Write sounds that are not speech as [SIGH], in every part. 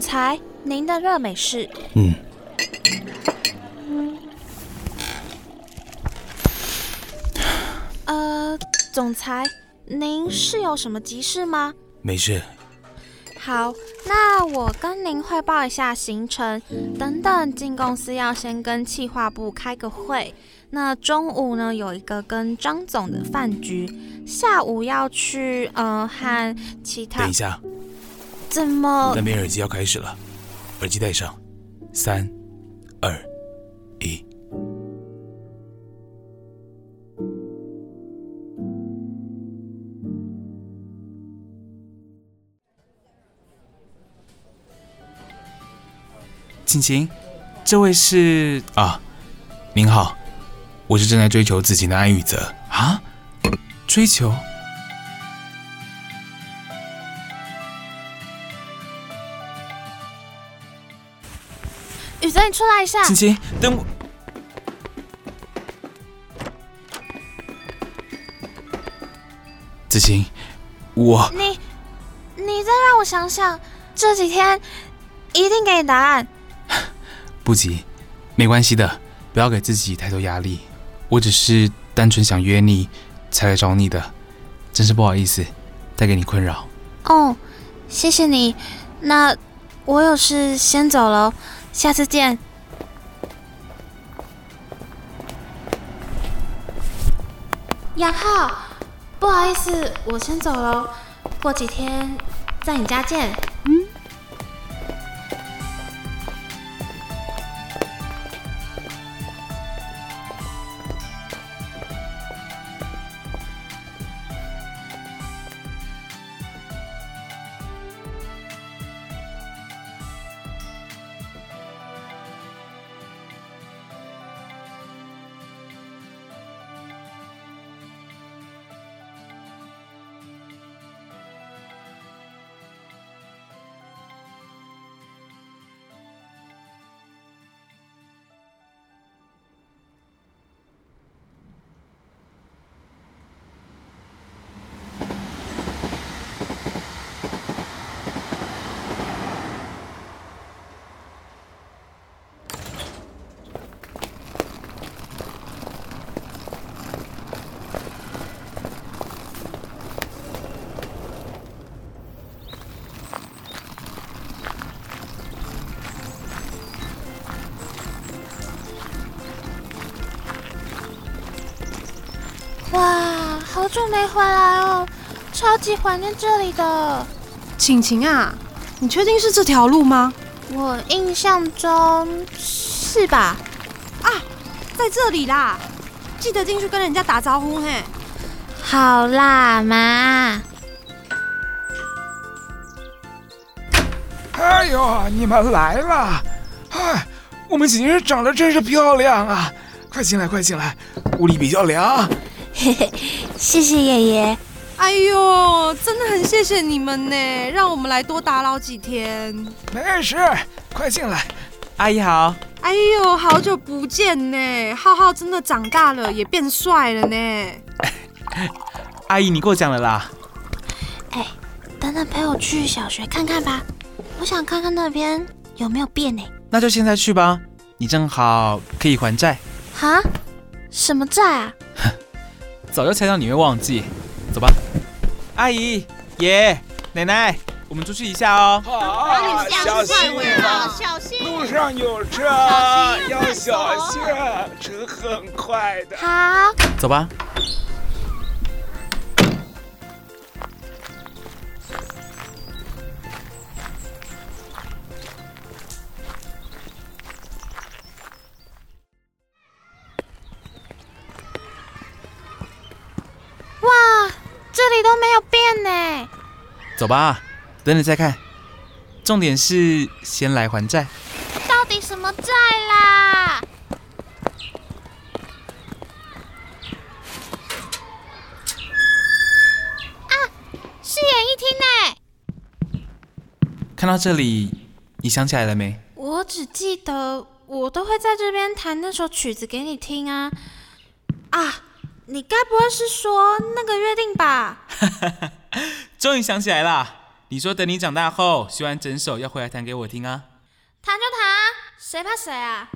总裁，您的热美式。嗯。呃，总裁，您是有什么急事吗？没事。好，那我跟您汇报一下行程。等等进公司要先跟企划部开个会。那中午呢有一个跟张总的饭局，下午要去呃和其他。等一下。怎么？那边耳机要开始了，耳机戴上，三、二、一。晴晴，这位是啊，您好，我是正在追求自己的安宇泽啊，追求？出来一下。晴晴，等我。子晴，我……你，你再让我想想，这几天一定给你答案。[LAUGHS] 不急，没关系的，不要给自己太多压力。我只是单纯想约你，才来找你的，真是不好意思，带给你困扰。哦，谢谢你。那我有事先走了，下次见。杨浩，不好意思，我先走了，过几天在你家见。久没回来哦，超级怀念这里的。晴晴啊，你确定是这条路吗？我印象中是吧？啊，在这里啦，记得进去跟人家打招呼嘿。好啦，妈。哎呦，你们来了！哎，我们景儿长得真是漂亮啊！快进来，快进来，屋里比较凉。嘿嘿，谢谢爷爷。哎呦，真的很谢谢你们呢，让我们来多打扰几天。没事，快进来。阿姨好。哎呦，好久不见呢，浩浩真的长大了，也变帅了呢。[LAUGHS] 阿姨，你过奖了啦。哎，等等陪我去小学看看吧，我想看看那边有没有变呢。那就现在去吧，你正好可以还债。哈？什么债啊？早就猜到你会忘记，走吧，阿姨、爷、奶奶，我们出去一下哦。好，小心啊，小心！路上有车，要小心，车很快的。好，走吧。走吧，等等再看。重点是先来还债。到底什么债啦？啊，是演艺厅呢。看到这里，你想起来了没？我只记得我都会在这边弹那首曲子给你听啊。啊！你该不会是说那个约定吧？[LAUGHS] 终于想起来了，你说等你长大后学完整首要回来弹给我听啊。弹就弹，谁怕谁啊？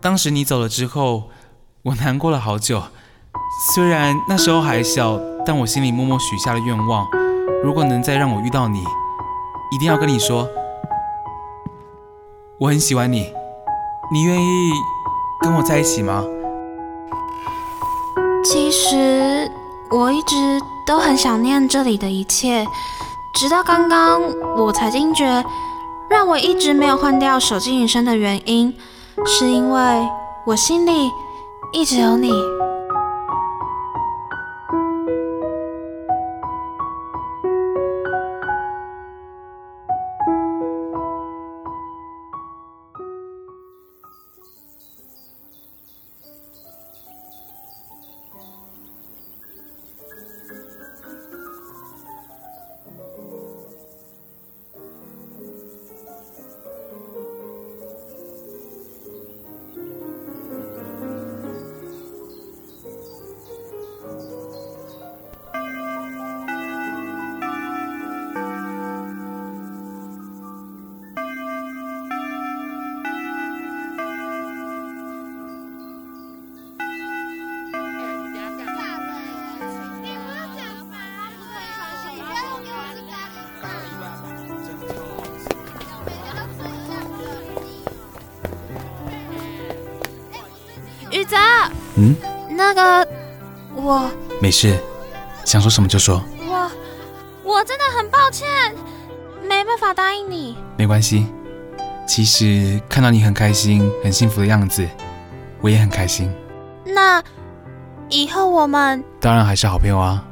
当时你走了之后，我难过了好久。虽然那时候还小，但我心里默默许下了愿望：如果能再让我遇到你，一定要跟你说，我很喜欢你。你愿意跟我在一起吗？其实我一直都很想念这里的一切，直到刚刚我才惊觉，让我一直没有换掉手机铃声的原因。是因为我心里一直有你。嗯，那个我没事，想说什么就说。我我真的很抱歉，没办法答应你。没关系，其实看到你很开心、很幸福的样子，我也很开心。那以后我们当然还是好朋友啊。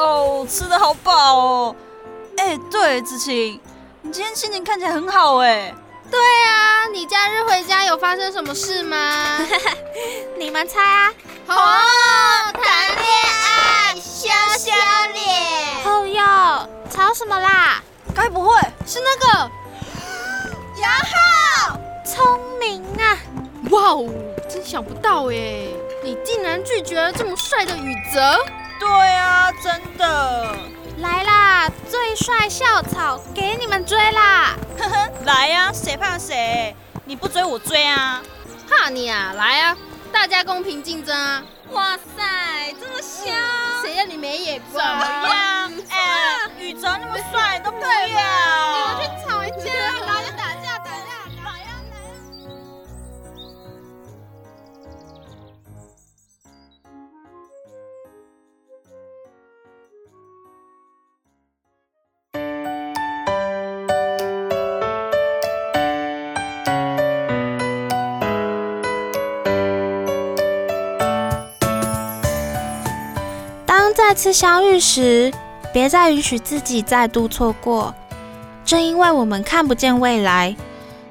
哦，吃的好饱哦！哎，对，子晴，你今天心情看起来很好哎。对啊，你假日回家有发生什么事吗？[LAUGHS] 你们猜啊？哦，谈恋爱，羞羞脸。后哟，吵什么啦？该不会是那个 [LAUGHS] 杨浩？聪明啊！哇哦，真想不到哎，你竟然拒绝了这么帅的宇泽。对啊，真的。来啦，最帅校草给你们追啦！呵呵，来呀，谁怕谁？你不追我追啊！怕你啊！来啊，大家公平竞争啊！哇塞，这么香！谁让你没眼光？再次相遇时，别再允许自己再度错过。正因为我们看不见未来，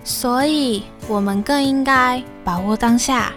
所以我们更应该把握当下。